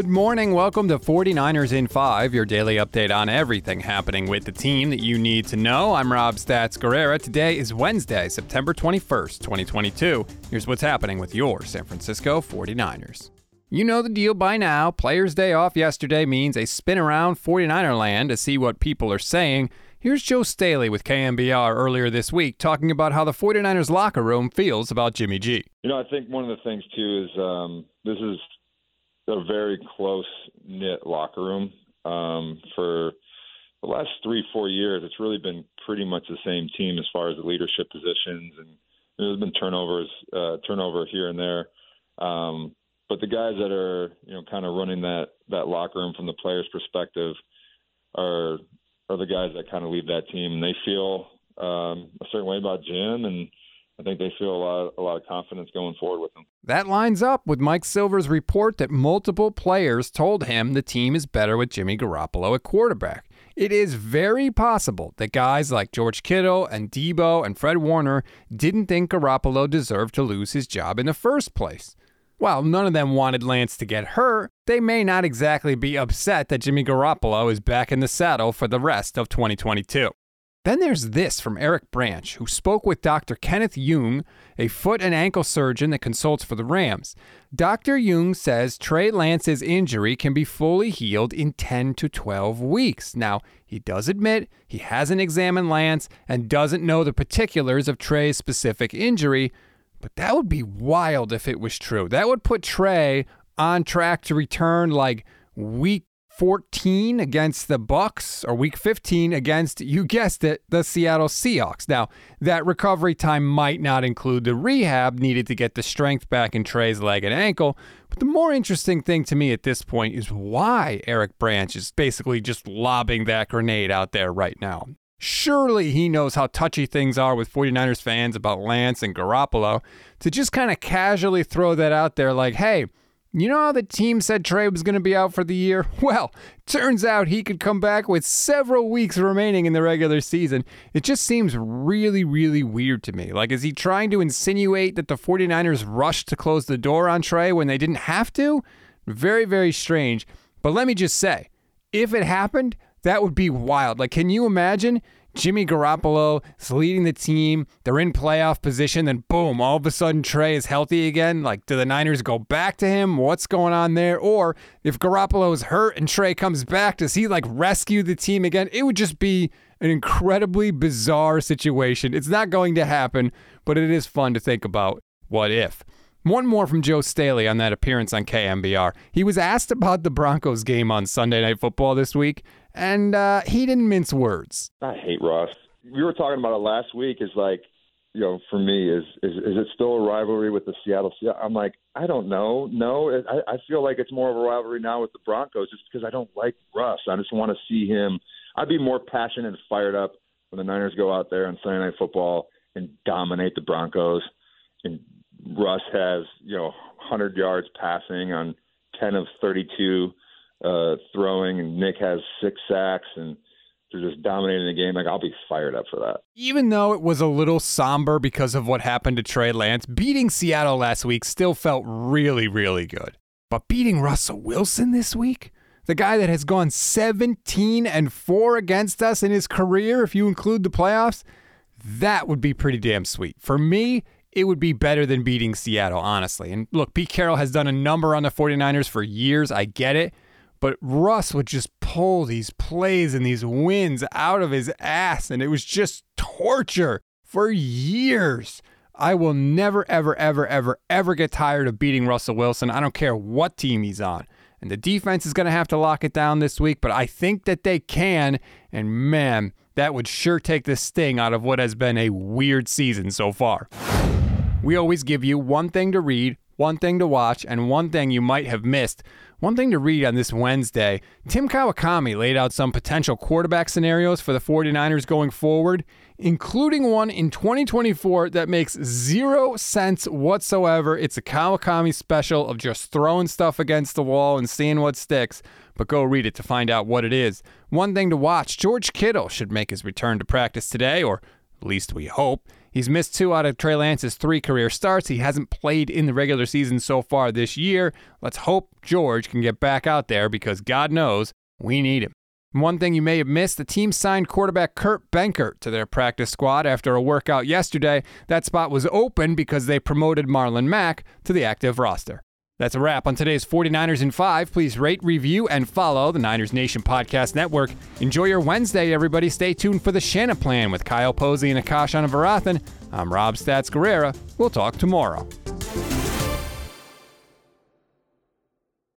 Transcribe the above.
Good morning. Welcome to 49ers in 5, your daily update on everything happening with the team that you need to know. I'm Rob Stats Guerrera. Today is Wednesday, September 21st, 2022. Here's what's happening with your San Francisco 49ers. You know the deal by now. Players' Day off yesterday means a spin around 49er land to see what people are saying. Here's Joe Staley with KNBR earlier this week talking about how the 49ers locker room feels about Jimmy G. You know, I think one of the things, too, is um, this is a very close knit locker room. Um, for the last three, four years, it's really been pretty much the same team as far as the leadership positions, and there's been turnovers, uh, turnover here and there. Um, but the guys that are, you know, kind of running that that locker room from the players' perspective are are the guys that kind of lead that team, and they feel um, a certain way about Jim, and I think they feel a lot, a lot of confidence going forward with him. That lines up with Mike Silver's report that multiple players told him the team is better with Jimmy Garoppolo at quarterback. It is very possible that guys like George Kittle and Deebo and Fred Warner didn't think Garoppolo deserved to lose his job in the first place. While none of them wanted Lance to get hurt, they may not exactly be upset that Jimmy Garoppolo is back in the saddle for the rest of 2022. Then there's this from Eric Branch, who spoke with Dr. Kenneth Jung, a foot and ankle surgeon that consults for the Rams. Dr. Jung says Trey Lance's injury can be fully healed in 10 to 12 weeks. Now, he does admit he hasn't examined Lance and doesn't know the particulars of Trey's specific injury, but that would be wild if it was true. That would put Trey on track to return like week 14 against the Bucks or week 15 against you guessed it the Seattle Seahawks. Now, that recovery time might not include the rehab needed to get the strength back in Trey's leg and ankle, but the more interesting thing to me at this point is why Eric Branch is basically just lobbing that grenade out there right now. Surely he knows how touchy things are with 49ers fans about Lance and Garoppolo to just kind of casually throw that out there like, hey, you know how the team said Trey was going to be out for the year? Well, turns out he could come back with several weeks remaining in the regular season. It just seems really, really weird to me. Like, is he trying to insinuate that the 49ers rushed to close the door on Trey when they didn't have to? Very, very strange. But let me just say, if it happened, that would be wild. Like, can you imagine Jimmy Garoppolo is leading the team? They're in playoff position, then boom, all of a sudden Trey is healthy again. Like, do the Niners go back to him? What's going on there? Or if Garoppolo is hurt and Trey comes back, does he like rescue the team again? It would just be an incredibly bizarre situation. It's not going to happen, but it is fun to think about. What if? One more from Joe Staley on that appearance on KNBR. He was asked about the Broncos game on Sunday Night Football this week, and uh, he didn't mince words. I hate Russ. We were talking about it last week. Is like, you know, for me, is is is it still a rivalry with the Seattle? I'm like, I don't know. No, I, I feel like it's more of a rivalry now with the Broncos, just because I don't like Russ. I just want to see him. I'd be more passionate and fired up when the Niners go out there on Sunday Night Football and dominate the Broncos and Russ has you know 100 yards passing on 10 of 32 uh, throwing, and Nick has six sacks, and they're just dominating the game. Like I'll be fired up for that. Even though it was a little somber because of what happened to Trey Lance, beating Seattle last week still felt really, really good. But beating Russell Wilson this week, the guy that has gone 17 and 4 against us in his career, if you include the playoffs, that would be pretty damn sweet. For me, it would be better than beating Seattle, honestly. And look, Pete Carroll has done a number on the 49ers for years. I get it. But Russ would just pull these plays and these wins out of his ass. And it was just torture for years. I will never, ever, ever, ever, ever get tired of beating Russell Wilson. I don't care what team he's on. And the defense is going to have to lock it down this week, but I think that they can. And man, that would sure take the sting out of what has been a weird season so far. We always give you one thing to read, one thing to watch, and one thing you might have missed. One thing to read on this Wednesday Tim Kawakami laid out some potential quarterback scenarios for the 49ers going forward, including one in 2024 that makes zero sense whatsoever. It's a Kawakami special of just throwing stuff against the wall and seeing what sticks, but go read it to find out what it is. One thing to watch George Kittle should make his return to practice today, or At least we hope. He's missed two out of Trey Lance's three career starts. He hasn't played in the regular season so far this year. Let's hope George can get back out there because God knows we need him. One thing you may have missed the team signed quarterback Kurt Benkert to their practice squad after a workout yesterday. That spot was open because they promoted Marlon Mack to the active roster. That's a wrap on today's 49ers in 5. Please rate, review, and follow the Niners Nation Podcast Network. Enjoy your Wednesday, everybody. Stay tuned for the Shanaplan with Kyle Posey and Akash Anavarathan. I'm Rob Stats Guerrera. We'll talk tomorrow.